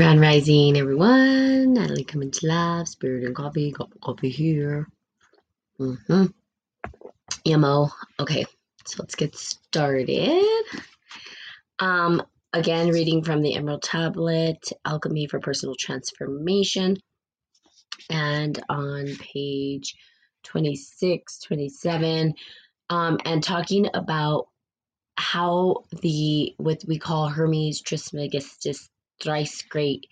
Grand Rising, everyone. Natalie coming to live. Spirit and coffee. Of coffee here. Mm-hmm. EMO. Okay, so let's get started. Um, again, reading from the Emerald Tablet, Alchemy for Personal Transformation. And on page 26, 27, um, and talking about how the, what we call Hermes Trismegistus thrice great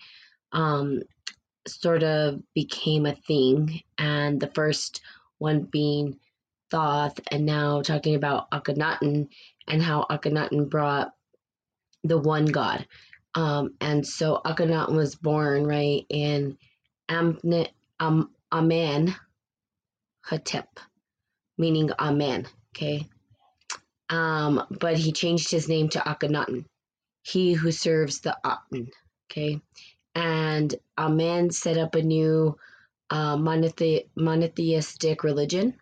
um, sort of became a thing, and the first one being Thoth, and now talking about Akhenaten and how Akhenaten brought the one God. Um, and so Akhenaten was born right in Amne, um, Amen Hatep, meaning Amen. Okay. Um, but he changed his name to Akhenaten he who serves the Aten. Okay. And Amen set up a new uh, monothe- monotheistic religion,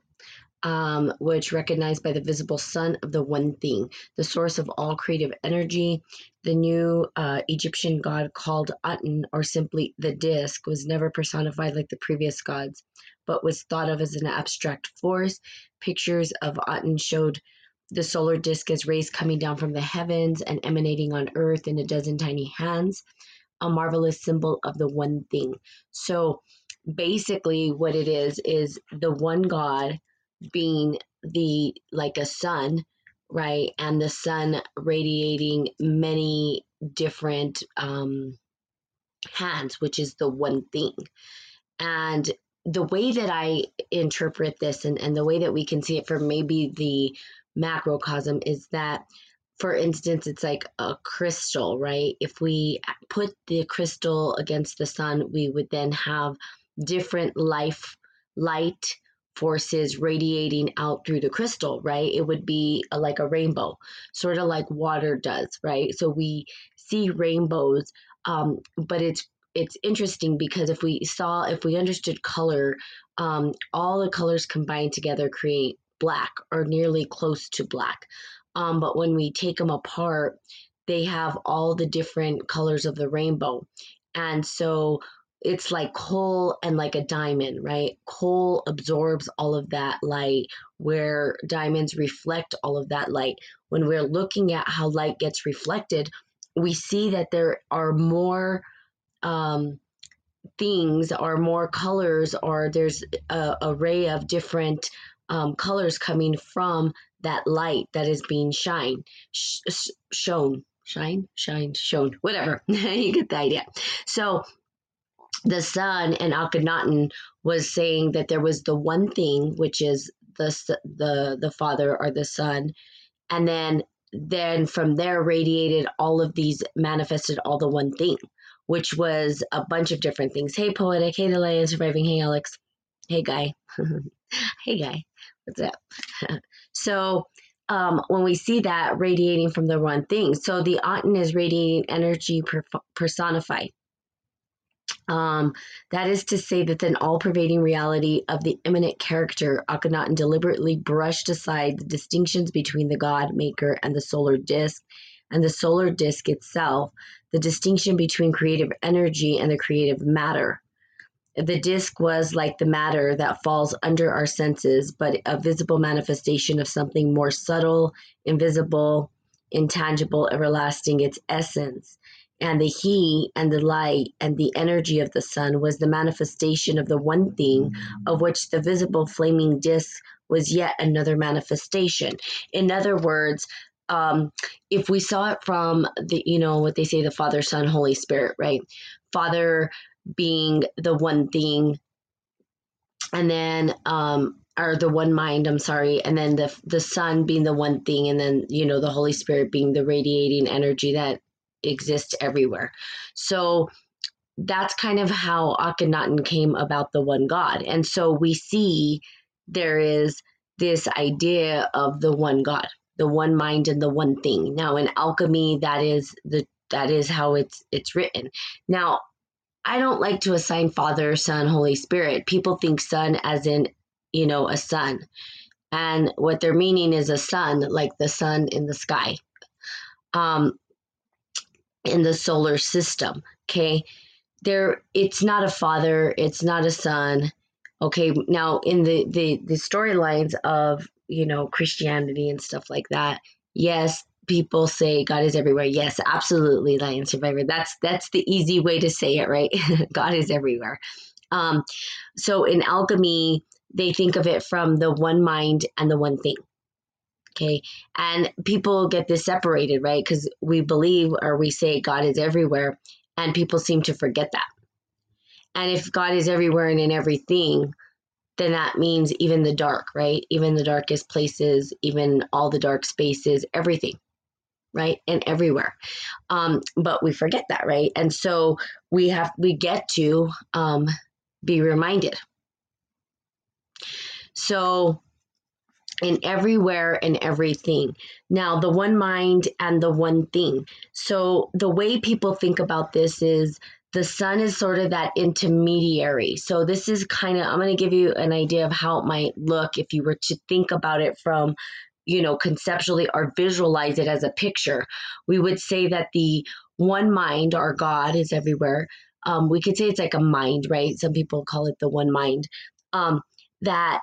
um, which recognized by the visible sun of the one thing, the source of all creative energy. The new uh, Egyptian god called Aten, or simply the disk, was never personified like the previous gods, but was thought of as an abstract force. Pictures of Aten showed the solar disk as rays coming down from the heavens and emanating on earth in a dozen tiny hands, a marvelous symbol of the one thing. So basically, what it is is the one God being the like a sun, right? And the sun radiating many different um, hands, which is the one thing. And the way that I interpret this and, and the way that we can see it from maybe the macrocosm is that for instance it's like a crystal right? If we put the crystal against the sun we would then have different life light forces radiating out through the crystal right? It would be a, like a rainbow sort of like water does right? So we see rainbows um, but it's it's interesting because if we saw if we understood color um, all the colors combined together create black or nearly close to black. Um, but when we take them apart, they have all the different colors of the rainbow. And so it's like coal and like a diamond, right? Coal absorbs all of that light, where diamonds reflect all of that light. When we're looking at how light gets reflected, we see that there are more um, things or more colors, or there's a array of different um, colors coming from that light that is being shine sh- shown shine shine shown whatever. You get the idea. So the sun and akhenaten was saying that there was the one thing which is the the the father or the son and then then from there radiated all of these manifested all the one thing which was a bunch of different things. Hey poetic hey delay and surviving hey alex hey guy hey guy so um, when we see that radiating from the one thing so the Aten is radiating energy per- personified. Um, that is to say that an all-pervading reality of the immanent character akhenaten deliberately brushed aside the distinctions between the god maker and the solar disk and the solar disk itself the distinction between creative energy and the creative matter the disc was like the matter that falls under our senses, but a visible manifestation of something more subtle, invisible, intangible, everlasting, its essence. And the heat and the light and the energy of the sun was the manifestation of the one thing, of which the visible flaming disc was yet another manifestation. In other words, um, if we saw it from the, you know, what they say, the Father, Son, Holy Spirit, right? Father being the one thing. And then um or the one mind i'm sorry. And then the the sun being the one thing and then you know the holy spirit being the radiating energy that exists everywhere. So that's kind of how akhenaten came about the one god. And so we see there is this idea of the one god the one mind and the one thing. Now in alchemy that is the that is how it's it's written. Now I don't like to assign Father, Son, Holy Spirit. People think Son as in, you know, a sun. And what they're meaning is a sun, like the sun in the sky. Um, in the solar system. Okay. There it's not a father, it's not a son. Okay. Now in the the, the storylines of you know Christianity and stuff like that, yes, people say God is everywhere. Yes, absolutely, Lion Survivor. That's that's the easy way to say it, right? God is everywhere. Um, so in alchemy, they think of it from the one mind and the one thing. Okay. And people get this separated, right? Because we believe or we say God is everywhere, and people seem to forget that. And if God is everywhere and in everything, then that means even the dark, right? Even the darkest places, even all the dark spaces, everything, right? And everywhere. Um, but we forget that, right? And so we have, we get to um, be reminded. So, in everywhere and everything. Now, the one mind and the one thing. So, the way people think about this is the sun is sort of that intermediary. So, this is kind of, I'm going to give you an idea of how it might look if you were to think about it from, you know, conceptually or visualize it as a picture. We would say that the one mind, our God, is everywhere. Um, we could say it's like a mind, right? Some people call it the one mind. Um, that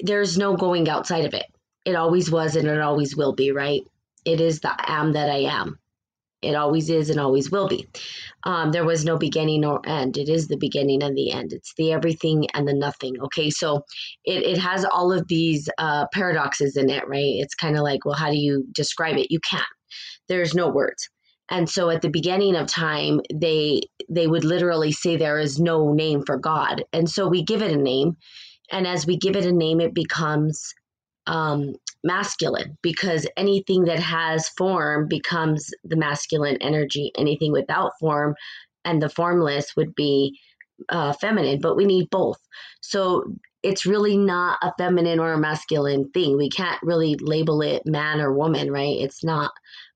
there's no going outside of it. It always was and it always will be, right? It is the am that I am. It always is and always will be. Um, there was no beginning or end. It is the beginning and the end. It's the everything and the nothing. Okay, so it, it has all of these uh, paradoxes in it, right? It's kind of like, well, how do you describe it? You can't. There's no words. And so at the beginning of time, they they would literally say there is no name for God. And so we give it a name and as we give it a name, it becomes um, masculine because anything that has form becomes the masculine energy. Anything without form and the formless would be uh, feminine, but we need both. So it's really not a feminine or a masculine thing. We can't really label it man or woman, right? It's not.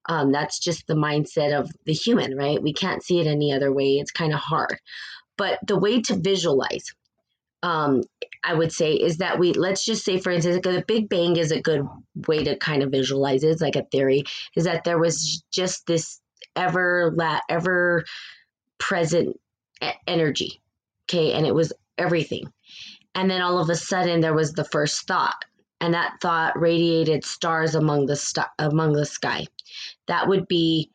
Um, that's just the mindset of the human, right? We can't see it any other way. It's kind of hard. But the way to visualize um, I would say is that we let's just say, for instance, the Big Bang is a good way to kind of visualize it. It's like a theory is that there was just this ever la- ever present energy, okay, and it was everything, and then all of a sudden there was the first thought, and that thought radiated stars among the st- among the sky. That would be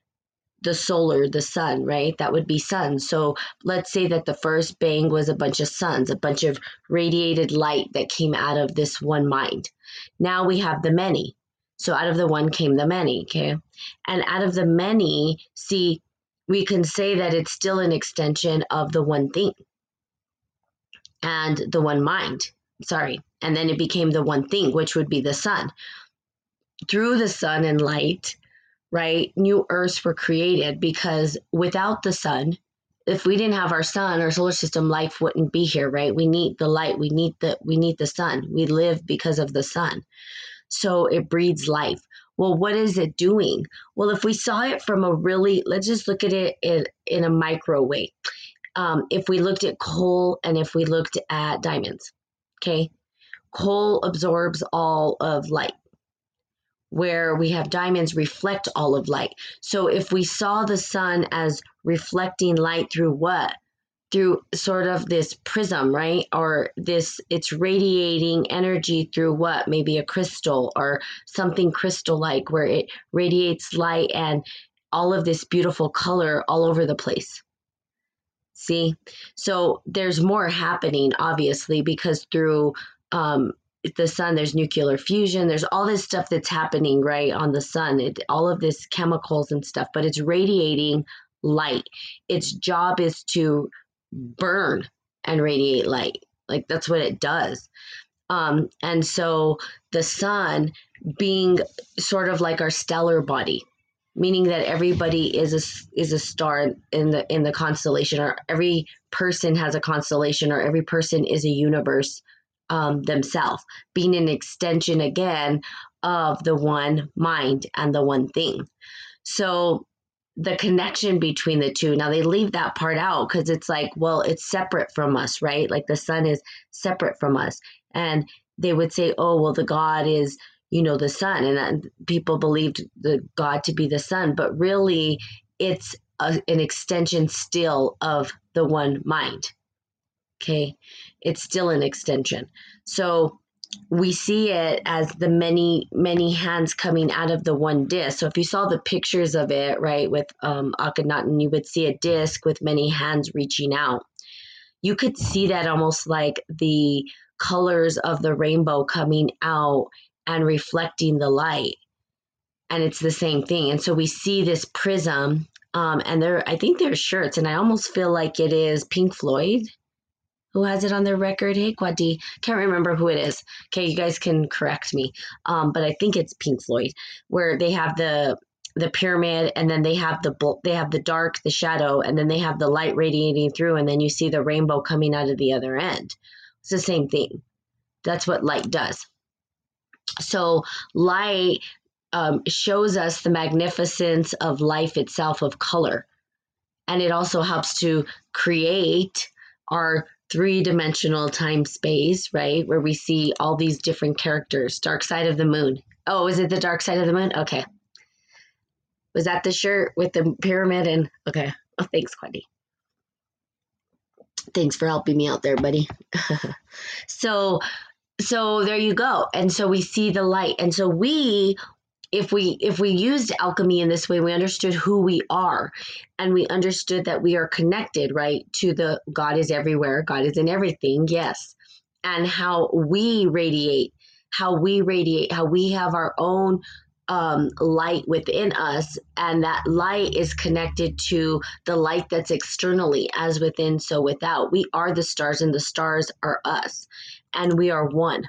the solar, the sun, right? That would be sun. So let's say that the first bang was a bunch of suns, a bunch of radiated light that came out of this one mind. Now we have the many. So out of the one came the many, okay? And out of the many, see, we can say that it's still an extension of the one thing and the one mind. Sorry. And then it became the one thing, which would be the sun. Through the sun and light, right? New Earths were created because without the sun, if we didn't have our sun, our solar system, life wouldn't be here, right? We need the light. We need the we need the sun. We live because of the sun. So it breeds life. Well, what is it doing? Well, if we saw it from a really, let's just look at it in, in a micro way. Um, if we looked at coal and if we looked at diamonds, okay, coal absorbs all of light where we have diamonds reflect all of light. So if we saw the sun as reflecting light through what? Through sort of this prism, right? Or this, it's radiating energy through what? Maybe a crystal or something crystal like where it radiates light and all of this beautiful color all over the place. See? So there's more happening, obviously, because through um, the sun there's nuclear fusion there's all this stuff that's happening right on the sun. It, all of this chemicals and stuff but it's radiating light. Its job is to burn and radiate light. Like that's what it does. Um, and so the sun being sort of like our stellar body meaning that everybody is a is a star in the in the constellation or every person has a constellation or every person is a universe um, themselves, being an extension again of the one mind and the one thing. So the connection between the two, now they leave that part out because it's like, well, it's separate from us, right? Like the sun is separate from us. And they would say, oh, well, the God is, you know, the sun. And people believed the God to be the sun, but really it's a, an extension still of the one mind. Okay, it's still an extension. So we see it as the many many hands coming out of the one disc. So if you saw the pictures of it right with um, akhenaten you would see a disc with many hands reaching out. You could see that almost like the colors of the rainbow coming out and reflecting the light. And it's the same thing. And so we see this prism um, and there i think there's shirts and i almost feel like it is pink floyd who has it on their record. Hey, Quadi, can't remember who it is. Okay, you guys can correct me. Um, but I think it's Pink Floyd, where they have the the pyramid, and then they have the they have the dark, the shadow, and then they have the light radiating through, and then you see the rainbow coming out of the other end. It's the same thing. That's what light does. So light um, shows us the magnificence of life itself, of color, and it also helps to create our three dimensional time space, right? Where we see all these different characters. Dark side of the moon. Oh, is it the dark side of the moon? Okay. Was that the shirt with the pyramid and okay. Oh, thanks, Quenty. Thanks for helping me out there, buddy. so so there you go. And so we see the light. And so we if we if we used alchemy in this way we understood who we are and we understood that we are connected right to the god is everywhere god is in everything yes. And how we radiate how we radiate how we have our own um, light within us and that light is connected to the light that's externally as within so without. We are the stars and the stars are us and we are one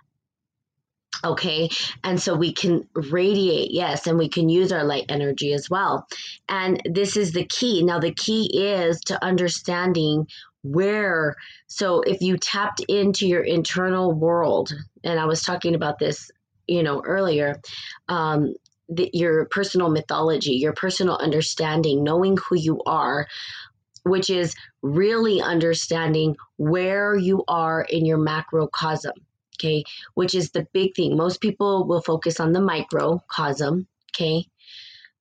Okay. And so we can radiate, yes, and we can use our light energy as well. And this is the key. Now, the key is to understanding where. So if you tapped into your internal world, and I was talking about this, you know, earlier, um, the, your personal mythology, your personal understanding, knowing who you are, which is really understanding where you are in your macrocosm okay, which is the big thing. Most people will focus on the microcosm, okay,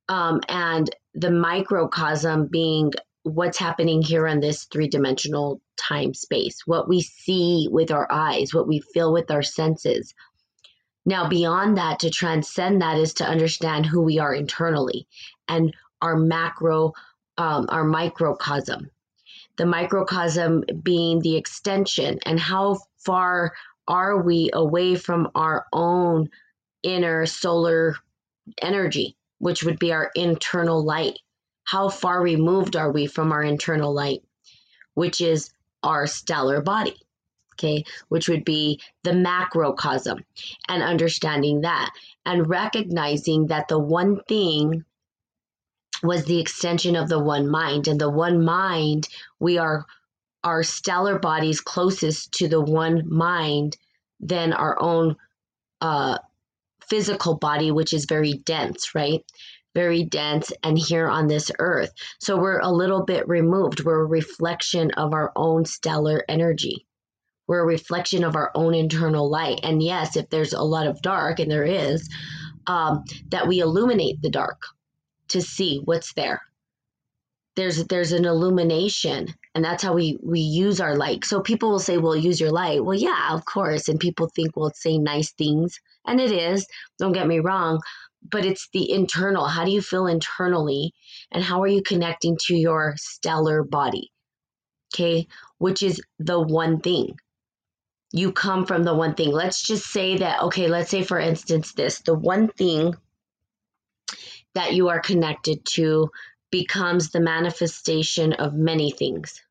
um, and the microcosm being what's happening here on this three dimensional time space, what we see with our eyes, what we feel with our senses. Now, beyond that, to transcend that is to understand who we are internally and our macro, um, our microcosm. The microcosm being the extension and how far are we away from our own inner solar energy, which would be our internal light? How far removed are we from our internal light, which is our stellar body? Okay, which would be the macrocosm, and understanding that and recognizing that the one thing was the extension of the one mind, and the one mind we are our stellar bodies closest to the one mind than our own uh, physical body, which is very dense, right? Very dense and here on this earth. So we're a little bit removed. We're a reflection of our own stellar energy. We're a reflection of our own internal light. And yes, if there's a lot of dark, and there is, um, that we illuminate the dark to see what's there there's there's an illumination and that's how we we use our light. So people will say well use your light. Well yeah of course and people think well say nice things and it is don't get me wrong but it's the internal. How do you feel internally and how are you connecting to your stellar body? Okay which is the one thing. You come from the one thing. Let's just say that okay let's say for instance this the one thing that you are connected to becomes the manifestation of many things.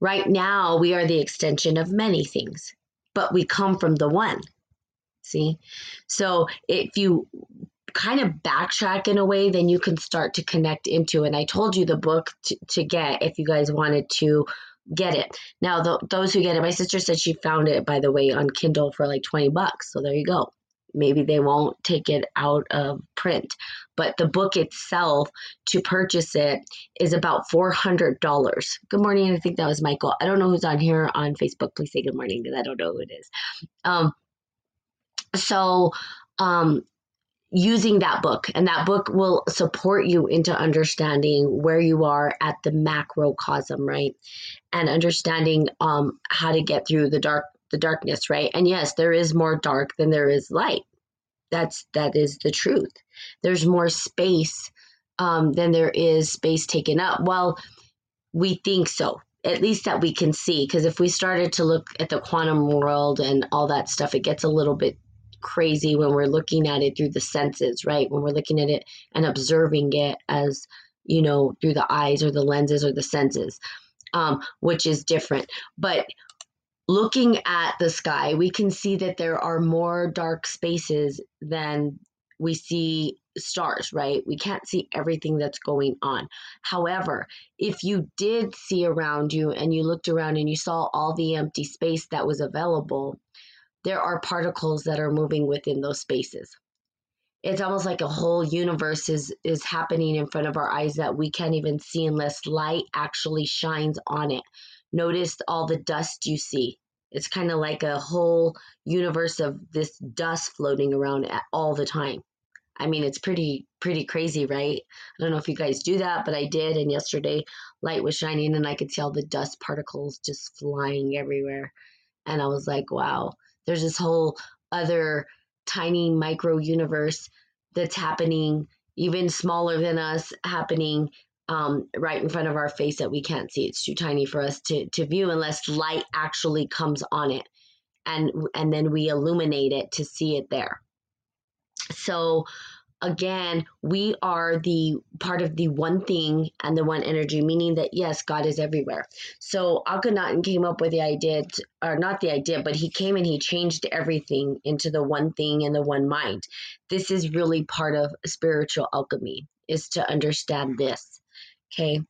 Right now, we are the extension of many things, but we come from the one. See? So if you kind of backtrack in a way, then you can start to connect into. And I told you the book to, to get if you guys wanted to get it. Now, the, those who get it, my sister said she found it, by the way, on Kindle for like 20 bucks. So there you go maybe they won't take it out of print. But the book itself, to purchase it, is about $400. Good morning. I think that was Michael. I don't know who's on here on Facebook. Please say good morning because I don't know who it is. Um, so, um, using that book and that book will support you into understanding where you are at the macrocosm right and understanding um how to get through the dark the darkness right and yes there is more dark than there is light that's that is the truth there's more space um than there is space taken up well we think so at least that we can see because if we started to look at the quantum world and all that stuff it gets a little bit crazy when we're looking at it through the senses, right? When we're looking at it and observing it as, you know, through the eyes or the lenses or the senses, um, which is different. But looking at the sky, we can see that there are more dark spaces than we see stars, right? We can't see everything that's going on. However, if you did see around you and you looked around and you saw all the empty space that was available, there are particles that are moving within those spaces. It's almost like a whole universe is is happening in front of our eyes that we can't even see unless light actually shines on it. Notice all the dust you see. It's kind of like a whole universe of this dust floating around all the time. I mean, it's pretty pretty crazy, right? I don't know if you guys do that, but I did. And yesterday, light was shining, and I could see all the dust particles just flying everywhere. And I was like, wow there's this whole other tiny micro universe that's happening even smaller than us happening um, right in front of our face that we can't see it's too tiny for us to, to view unless light actually comes on it and and then we illuminate it to see it there so again, we are the part of the one thing and the one energy, meaning that yes, God is everywhere. So Akhenaten came up with the idea, to, or not the idea, but he came and he changed everything into the one thing and the one mind. This is really part of spiritual alchemy, is to understand this. Okay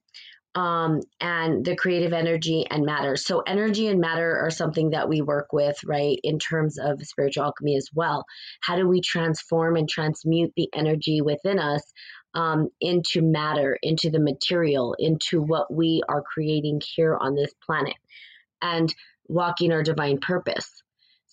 um, and the creative energy and matter. So, energy and matter are something that we work with, right, in terms of spiritual alchemy as well. How do we transform and transmute the energy within us um, into matter, into the material, into what we are creating here on this planet, and walking our divine purpose?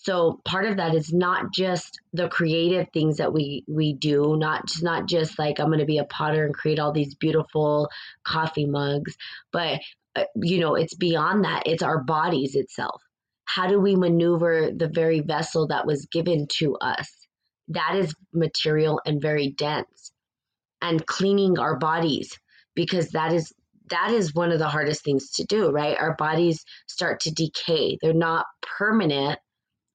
So part of that is not just the creative things that we we do, not not just like I'm going to be a potter and create all these beautiful coffee mugs, but uh, you know, it's beyond that. It's our bodies itself. How do we maneuver the very vessel that was given to us? That is material and very dense. And cleaning our bodies because that is that is one of the hardest things to do, right? Our bodies start to decay. They're not permanent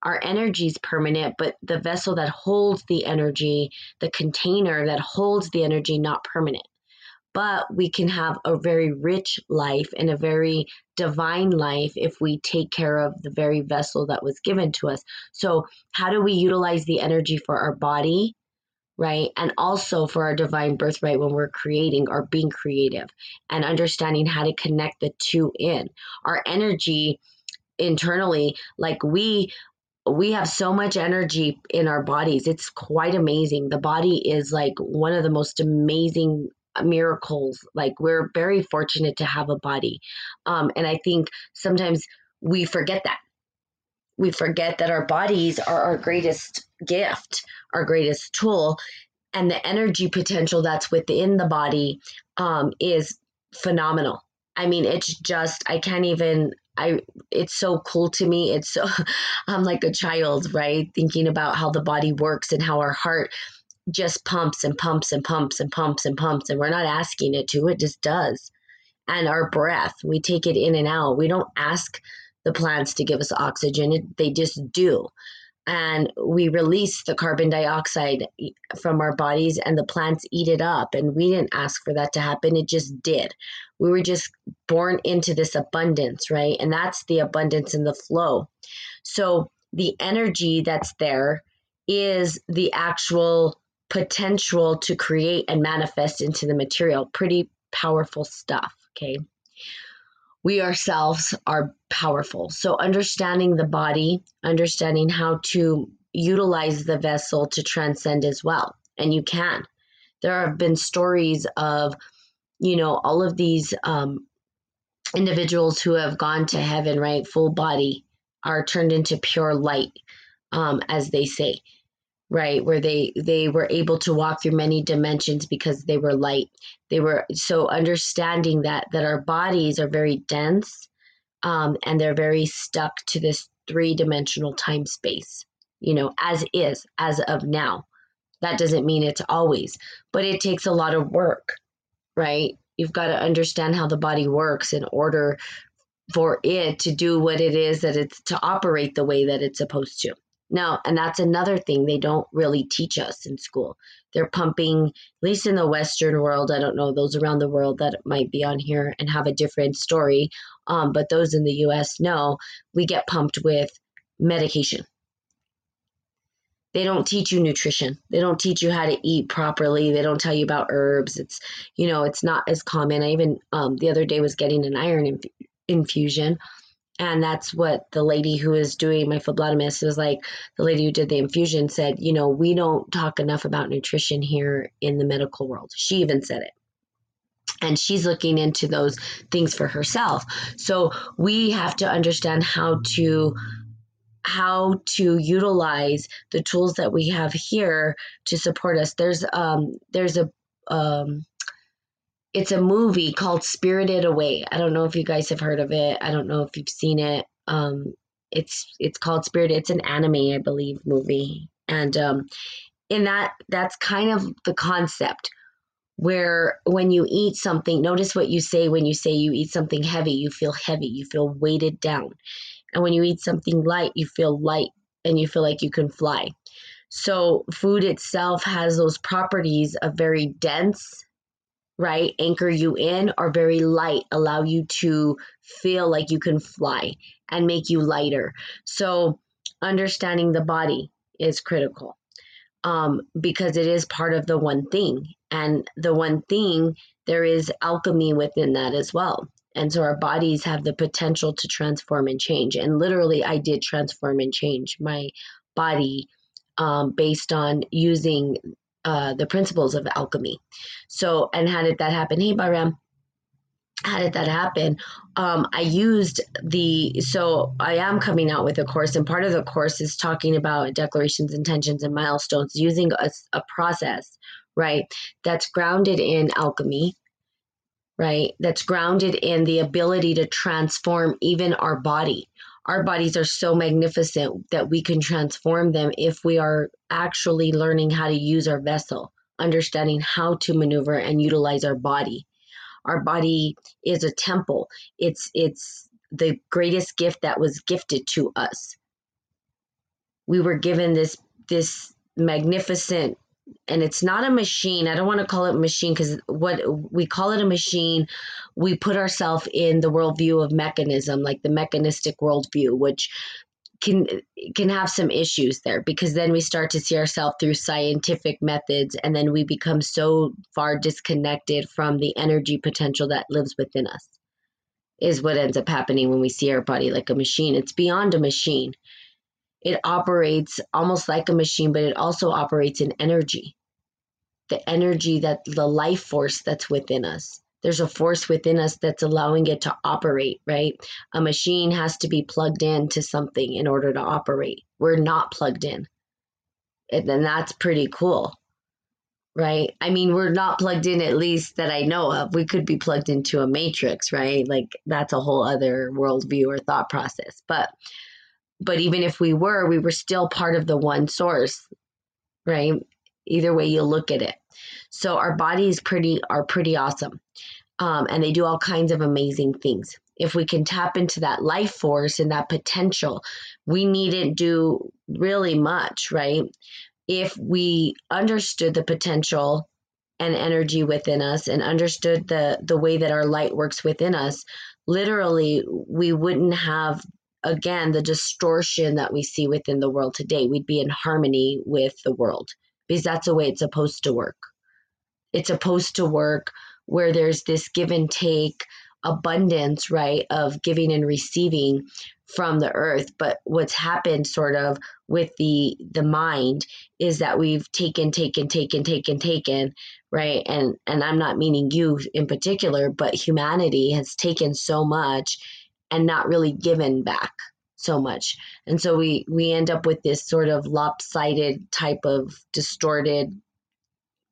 our energy is permanent, but the vessel that holds the energy, the container that holds the energy, not permanent. But we can have a very rich life and a very divine life if we take care of the very vessel that was given to us. So, how do we utilize the energy for our body, right? And also for our divine birthright when we're creating or being creative and understanding how to connect the two in. Our energy internally, like we we have so much energy in our bodies. It's quite amazing. The body is like one of the most amazing miracles. Like we're very fortunate to have a body. Um, and I think sometimes we forget that. We forget that our bodies are our greatest gift, our greatest tool, and the energy potential that's within the body um, is phenomenal. I mean, it's just, I can't even I it's so cool to me. It's so I'm like a child, right? Thinking about how the body works and how our heart just pumps and pumps and pumps and pumps and pumps and we're not asking it to, it just does. And our breath, we take it in and out. We don't ask the plants to give us oxygen, it, they just do and we release the carbon dioxide from our bodies and the plants eat it up and we didn't ask for that to happen it just did. We were just born into this abundance right? And that's the abundance and the flow. So the energy that's there is the actual potential to create and manifest into the material. Pretty powerful stuff okay we ourselves are powerful. So, understanding the body, understanding how to utilize the vessel to transcend as well. And you can. There have been stories of, you know, all of these um, individuals who have gone to heaven, right? Full body are turned into pure light, um, as they say. Right where they they were able to walk through many dimensions because they were light. They were so understanding that that our bodies are very dense um, and they're very stuck to this three dimensional time space you know as is as of now. That doesn't mean it's always but it takes a lot of work right? You've got to understand how the body works in order for it to do what it is that it's to operate the way that it's supposed to now, and that's another thing they don't really teach us in school. They're pumping, at least in the Western world, I don't know, those around the world that might be on here and have a different story, um, but those in the US know we get pumped with medication. They don't teach you nutrition. They don't teach you how to eat properly. They don't tell you about herbs. It's, you know, it's not as common. I even um, the other day was getting an iron inf- infusion and that's what the lady who is doing my phlebotomist was like the lady who did the infusion said you know we don't talk enough about nutrition here in the medical world. She even said it. And she's looking into those things for herself. So we have to understand how to how to utilize the tools that we have here to support us. There's um there's a um it's a movie called Spirited Away. I don't know if you guys have heard of it. I don't know if you've seen it. Um, it's it's called Spirited. It's an anime, I believe, movie, and um, in that that's kind of the concept where when you eat something, notice what you say when you say you eat something heavy. You feel heavy. You feel weighted down, and when you eat something light, you feel light, and you feel like you can fly. So food itself has those properties of very dense right, anchor you in are very light, allow you to feel like you can fly and make you lighter. So, understanding the body is critical um, because it is part of the one thing. And the one thing, there is alchemy within that as well. And so our bodies have the potential to transform and change. And literally, I did transform and change my body um, based on using uh, the principles of alchemy. So, and how did that happen? Hey, Baram, how did that happen? Um, I used the, so I am coming out with a course, and part of the course is talking about declarations, intentions, and milestones using a, a process, right, that's grounded in alchemy, right, that's grounded in the ability to transform even our body our bodies are so magnificent that we can transform them if we are actually learning how to use our vessel, understanding how to maneuver and utilize our body. Our body is a temple. It's it's the greatest gift that was gifted to us. We were given this this magnificent and it's not a machine. I don't want to call it machine because what we call it a machine, we put ourselves in the worldview of mechanism, like the mechanistic worldview, which can can have some issues there because then we start to see ourselves through scientific methods and then we become so far disconnected from the energy potential that lives within us is what ends up happening when we see our body like a machine it's beyond a machine it operates almost like a machine, but it also operates in energy. The energy that the life force that's within us. There's a force within us that's allowing it to operate, right? A machine has to be plugged in to something in order to operate. We're not plugged in. And then that's pretty cool, right? I mean, we're not plugged in, at least that I know of. We could be plugged into a matrix, right? Like that's a whole other worldview or thought process. But but even if we were, we were still part of the one source, right? Either way you look at it. So our bodies pretty are pretty awesome. Um, and they do all kinds of amazing things. If we can tap into that life force and that potential, we needn't do really much, right? If we understood the potential and energy within us and understood the the way that our light works within us, literally we wouldn't have again the distortion that we see within the world today. We'd be in harmony with the world because that's the way it's supposed to work. It's supposed to work where there's this give and take abundance right of giving and receiving from the earth. But what's happened sort of with the the mind is that we've taken taken taken taken taken right? And and i'm not meaning you in particular but humanity has taken so much and not really given back so much. And so we we end up with this sort of lopsided type of distorted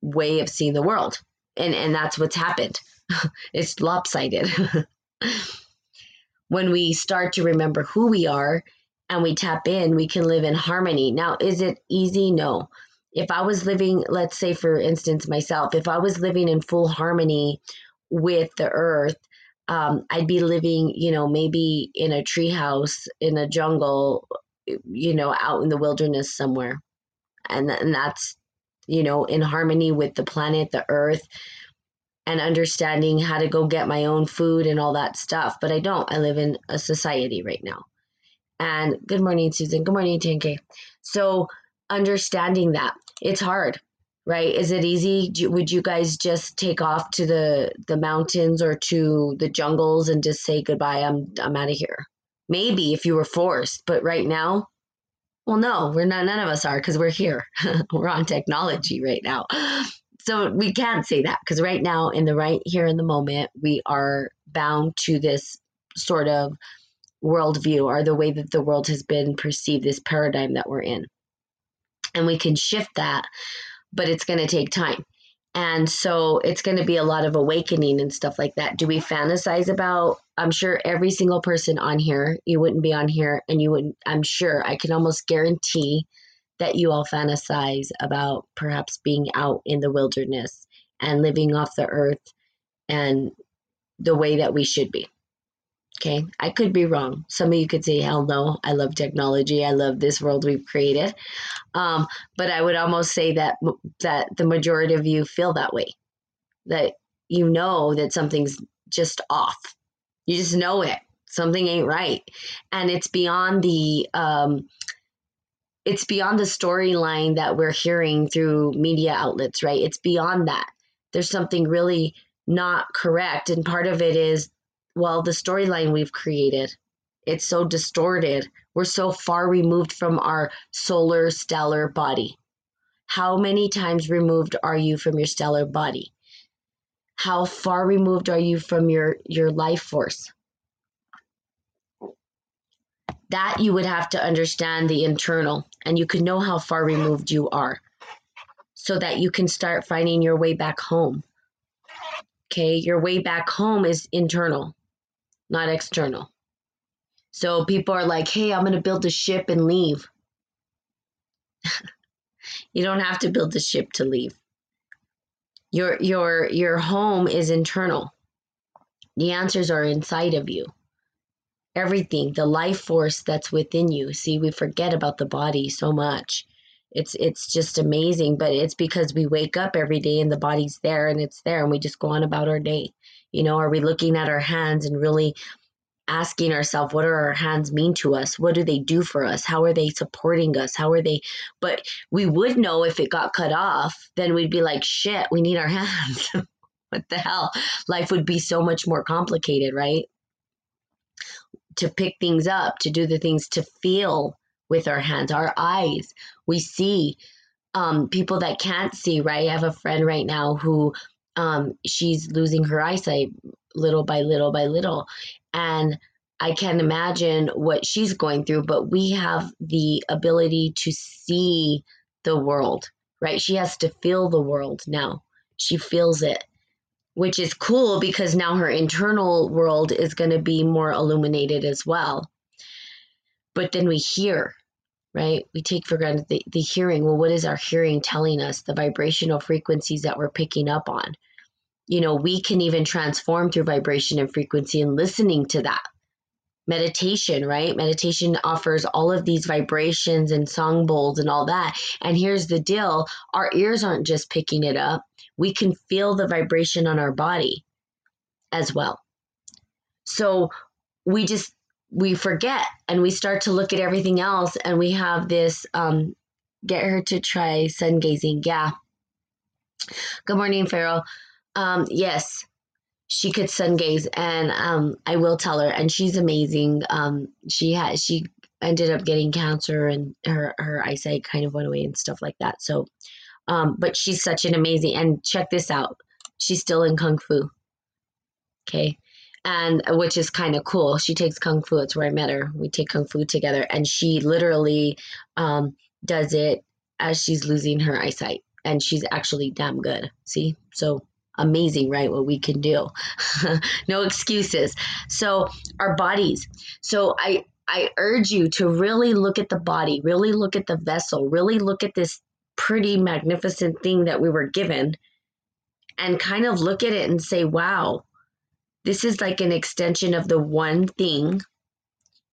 way of seeing the world. And and that's what's happened. It's lopsided. When we start to remember who we are and we tap in we can live in harmony. Now is it easy? No. If i was living let's say for instance myself if i was living in full harmony with the earth um, I'd be living, you know, maybe in a treehouse in a jungle, you know, out in the wilderness somewhere. And, and that's, you know, in harmony with the planet, the earth, and understanding how to go get my own food and all that stuff. But I don't. I live in a society right now. And good morning, Susan. Good morning, Tanke. So understanding that it's hard right? Is it easy? Do, would you guys just take off to the the mountains or to the jungles and just say goodbye? I'm I'm out of here. Maybe if you were forced, but right now, well, no, we're not. None of us are because we're here. we're on technology right now, so we can't say that because right now, in the right here in the moment, we are bound to this sort of worldview or the way that the world has been perceived, this paradigm that we're in, and we can shift that but it's going to take time. And so it's going to be a lot of awakening and stuff like that. Do we fantasize about? I'm sure every single person on here, you wouldn't be on here and you wouldn't, I'm sure, I can almost guarantee that you all fantasize about perhaps being out in the wilderness and living off the earth and the way that we should be. Okay, I could be wrong. Some of you could say, hell no, I love technology. I love this world we've created. Um, but I would almost say that that the majority of you feel that way. That you know that something's just off. You just know it. Something ain't right. And it's beyond the um, it's beyond the storyline that we're hearing through media outlets, right? It's beyond that. There's something really not correct. And part of it is well, the storyline we've created. It's so distorted. We're so far removed from our solar stellar body. How many times removed are you from your stellar body? How far removed are you from your, your life force? That you would have to understand the internal, and you could know how far removed you are so that you can start finding your way back home. Okay, your way back home is internal not external. So people are like, hey, I'm going to build a ship and leave. you don't have to build a ship to leave. Your your your home is internal. The answers are inside of you. Everything, the life force that's within you. See, we forget about the body so much. It's it's just amazing, but it's because we wake up every day and the body's there and it's there and we just go on about our day. You know, are we looking at our hands and really asking ourselves what do our hands mean to us? What do they do for us? How are they supporting us? How are they but we would know if it got cut off then we'd be like shit we need our hands. What the hell? Life would be so much more complicated right? To pick things up to do the things to feel with our hands our eyes. We see um, people that can't see right? I have a friend right now who um, she's losing her eyesight little by little by little. And I can imagine what she's going through, but we have the ability to see the world, right? She has to feel the world now. She feels it, which is cool because now her internal world is going to be more illuminated as well. But then we hear, right? We take for granted the, the hearing. Well, what is our hearing telling us? The vibrational frequencies that we're picking up on you know, we can even transform through vibration and frequency and listening to that. Meditation, right? Meditation offers all of these vibrations and song bowls and all that. And here's the deal our ears aren't just picking it up, we can feel the vibration on our body as well. So we just, we forget and we start to look at everything else and we have this um, get her to try sun gazing. Yeah. Good morning, Farrell. Um, yes, she could sun gaze, and um, I will tell her. And she's amazing. Um, she had she ended up getting cancer, and her her eyesight kind of went away and stuff like that. So, um, but she's such an amazing. And check this out, she's still in kung fu. Okay, and which is kind of cool. She takes kung fu. It's where I met her. We take kung fu together, and she literally um, does it as she's losing her eyesight, and she's actually damn good. See, so amazing, right? What we can do, no excuses. So our bodies. So I I urge you to really look at the body, really look at the vessel, really look at this pretty magnificent thing that we were given, and kind of look at it and say, wow this is like an extension of the one thing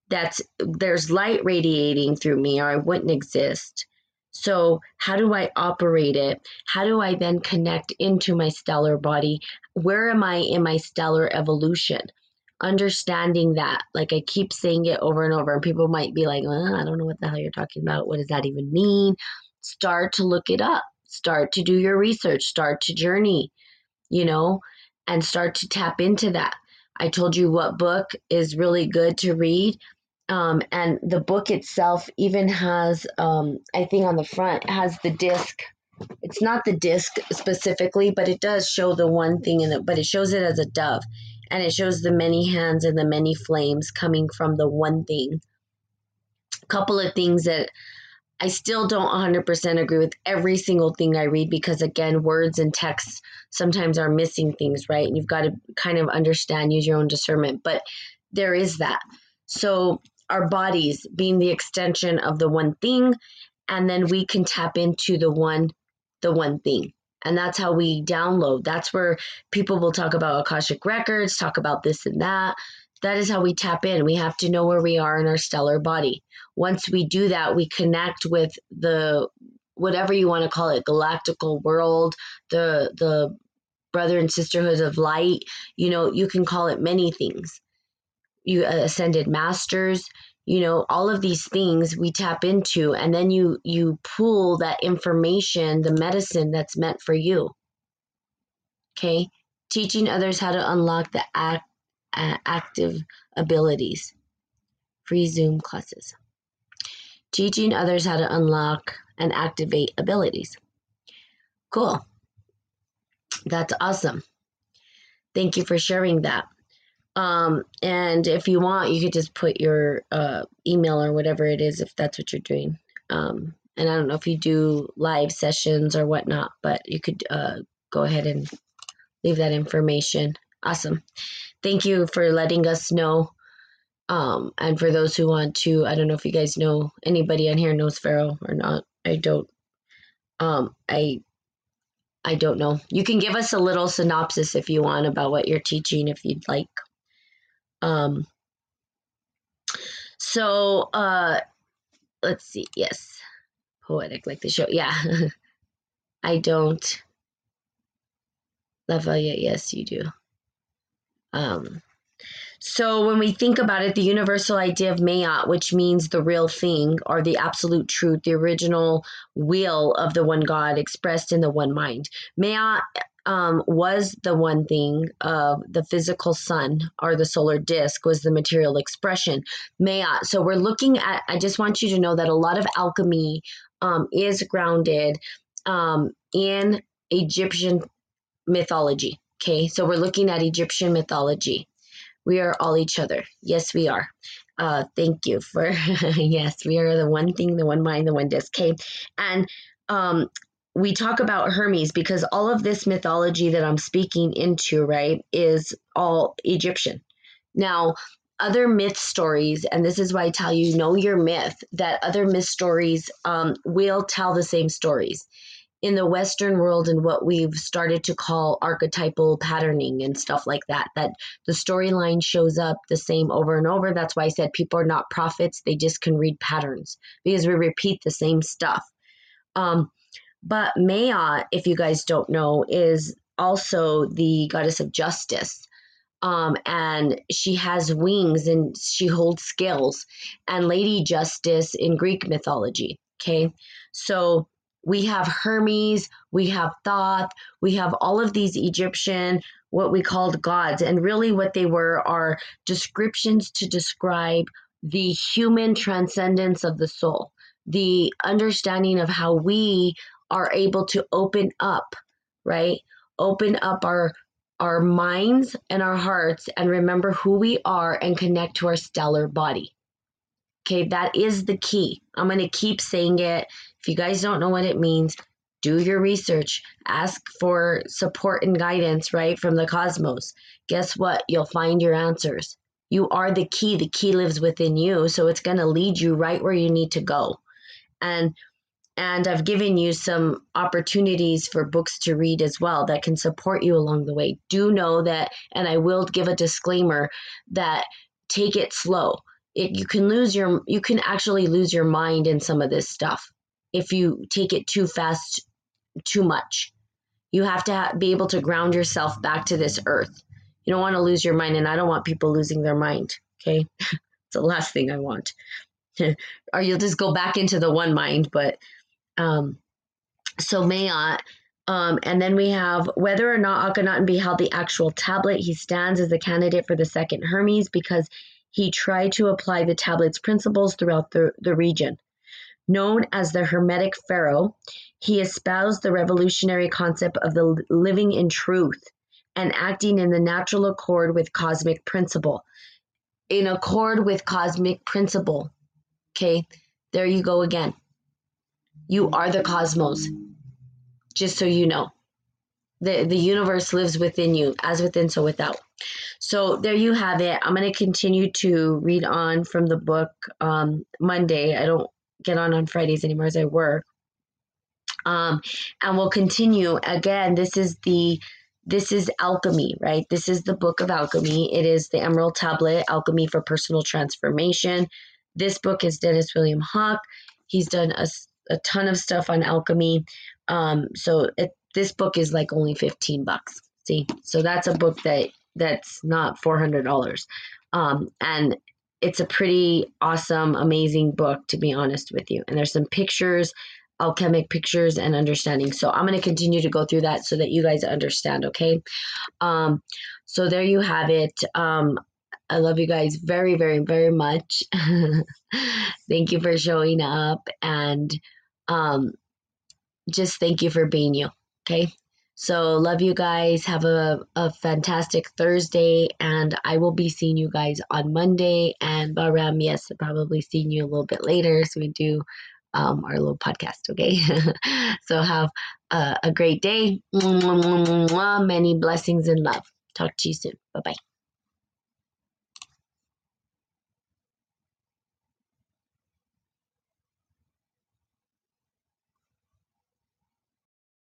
that's there's light radiating through me or I wouldn't exist. So, how do I operate it? How do I then connect into my stellar body? Where am I in my stellar evolution? Understanding that, like I keep saying it over and over, and people might be like, well, I don't know what the hell you're talking about. What does that even mean? Start to look it up, start to do your research, start to journey, you know, and start to tap into that. I told you what book is really good to read. Um, and the book itself even has, um, I think on the front, has the disc. It's not the disc specifically, but it does show the one thing in it, but it shows it as a dove. And it shows the many hands and the many flames coming from the one thing. A couple of things that I still don't 100% agree with every single thing I read because, again, words and text sometimes are missing things, right? And you've got to kind of understand, use your own discernment. But there is that. So, our bodies being the extension of the one thing, and then we can tap into the one, the one thing. And that's how we download. That's where people will talk about Akashic records, talk about this and that that is how we tap in. We have to know where we are in our stellar body. Once we do that, we connect with the whatever you want to call it, galactical world, the the brother and sisterhood of light. You know, you can call it many things. You uh, ascended masters, you know all of these things we tap into and then you you pull that information the medicine that's meant for you okay teaching others how to unlock the act active abilities. Free Zoom classes. Teaching others how to unlock and activate abilities. Cool. That's awesome. Thank you for sharing that. Um, and if you want, you could just put your uh, email or whatever it is if that's what you're doing. Um, and I don't know if you do live sessions or whatnot, but you could uh, go ahead and leave that information. Awesome thank you for letting us know. Um, and for those who want to, I don't know if you guys know anybody on here knows Pharaoh or not. I don't. Um, I I don't know. You can give us a little synopsis if you want about what you're teaching, if you'd like. Um, so uh, let's see. Yes, poetic like the show. Yeah, I don't. love Lafayette, yes, you do. Um, so when we think about it, the universal idea of Maat, which means the real thing or the absolute truth, the original will of the one God expressed in the one mind. Maat um, was the one thing of the physical sun or the solar disk was the material expression. Maat. So we're looking at, I just want you to know that a lot of alchemy um, is grounded um, in Egyptian mythology. Okay, so we're looking at Egyptian mythology. We are all each other. Yes, we are. Uh, thank you for yes, we are the one thing, the one mind, the one disc. Okay, and um, we talk about Hermes because all of this mythology that I'm speaking into, right, is all Egyptian. Now, other myth stories, and this is why I tell you know your myth, that other myth stories um, will tell the same stories in the Western world and what we've started to call archetypal patterning and stuff like that, that the storyline shows up the same over and over. That's why I said people are not prophets, they just can read patterns because we repeat the same stuff. Um, but Maya, if you guys don't know, is also the goddess of justice. Um, and she has wings and she holds scales, and Lady Justice in Greek mythology. Okay, so we have Hermes, we have Thoth, we have all of these Egyptian, what we called gods. And really, what they were are descriptions to describe the human transcendence of the soul, the understanding of how we are able to open up, right? Open up our our minds and our hearts and remember who we are and connect to our stellar body. Okay, that is the key. I'm going to keep saying it. If you guys don't know what it means, do your research, ask for support and guidance, right, from the cosmos. Guess what? You'll find your answers. You are the key. The key lives within you, so it's going to lead you right where you need to go. And and I've given you some opportunities for books to read as well that can support you along the way. Do know that, and I will give a disclaimer that take it slow. It, you can lose your, you can actually lose your mind in some of this stuff if you take it too fast, too much. You have to ha- be able to ground yourself back to this earth. You don't want to lose your mind, and I don't want people losing their mind. Okay, it's the last thing I want. or you'll just go back into the one mind, but um, so Maat. Um, and then we have whether or not Akhenaten beheld the actual tablet, he stands as a candidate for the second Hermes because he tried to apply the tablet's principles throughout the, the region. Known as the Hermetic Pharaoh, he espoused the revolutionary concept of the living in truth and acting in the natural accord with cosmic principle. In accord with cosmic principle. Okay, there you go again. You are the cosmos, just so you know. The, the universe lives within you, as within, so without. So there you have it. I'm going to continue to read on from the book um, Monday. I don't get on on Fridays anymore as I work. Um, and we'll continue. Again, this is the this is alchemy, right? This is the book of alchemy. It is the Emerald Tablet, Alchemy for Personal Transformation. This book is Dennis William Hauck. He's done a a ton of stuff on alchemy. Um, so it, this book is like only 15 bucks. See, so that's a book that that's not $400. Um, and it's a pretty awesome, amazing book, to be honest with you. And there's some pictures, alchemic pictures, and understanding. So I'm going to continue to go through that so that you guys understand, okay? Um, so there you have it. Um, I love you guys very, very, very much. thank you for showing up and um, just thank you for being you. Okay. So love you guys. Have a, a fantastic Thursday and I will be seeing you guys on Monday and Baram, yes, probably seeing you a little bit later. So we do um, our little podcast. Okay. so have a, a great day. Many blessings and love. Talk to you soon. Bye bye.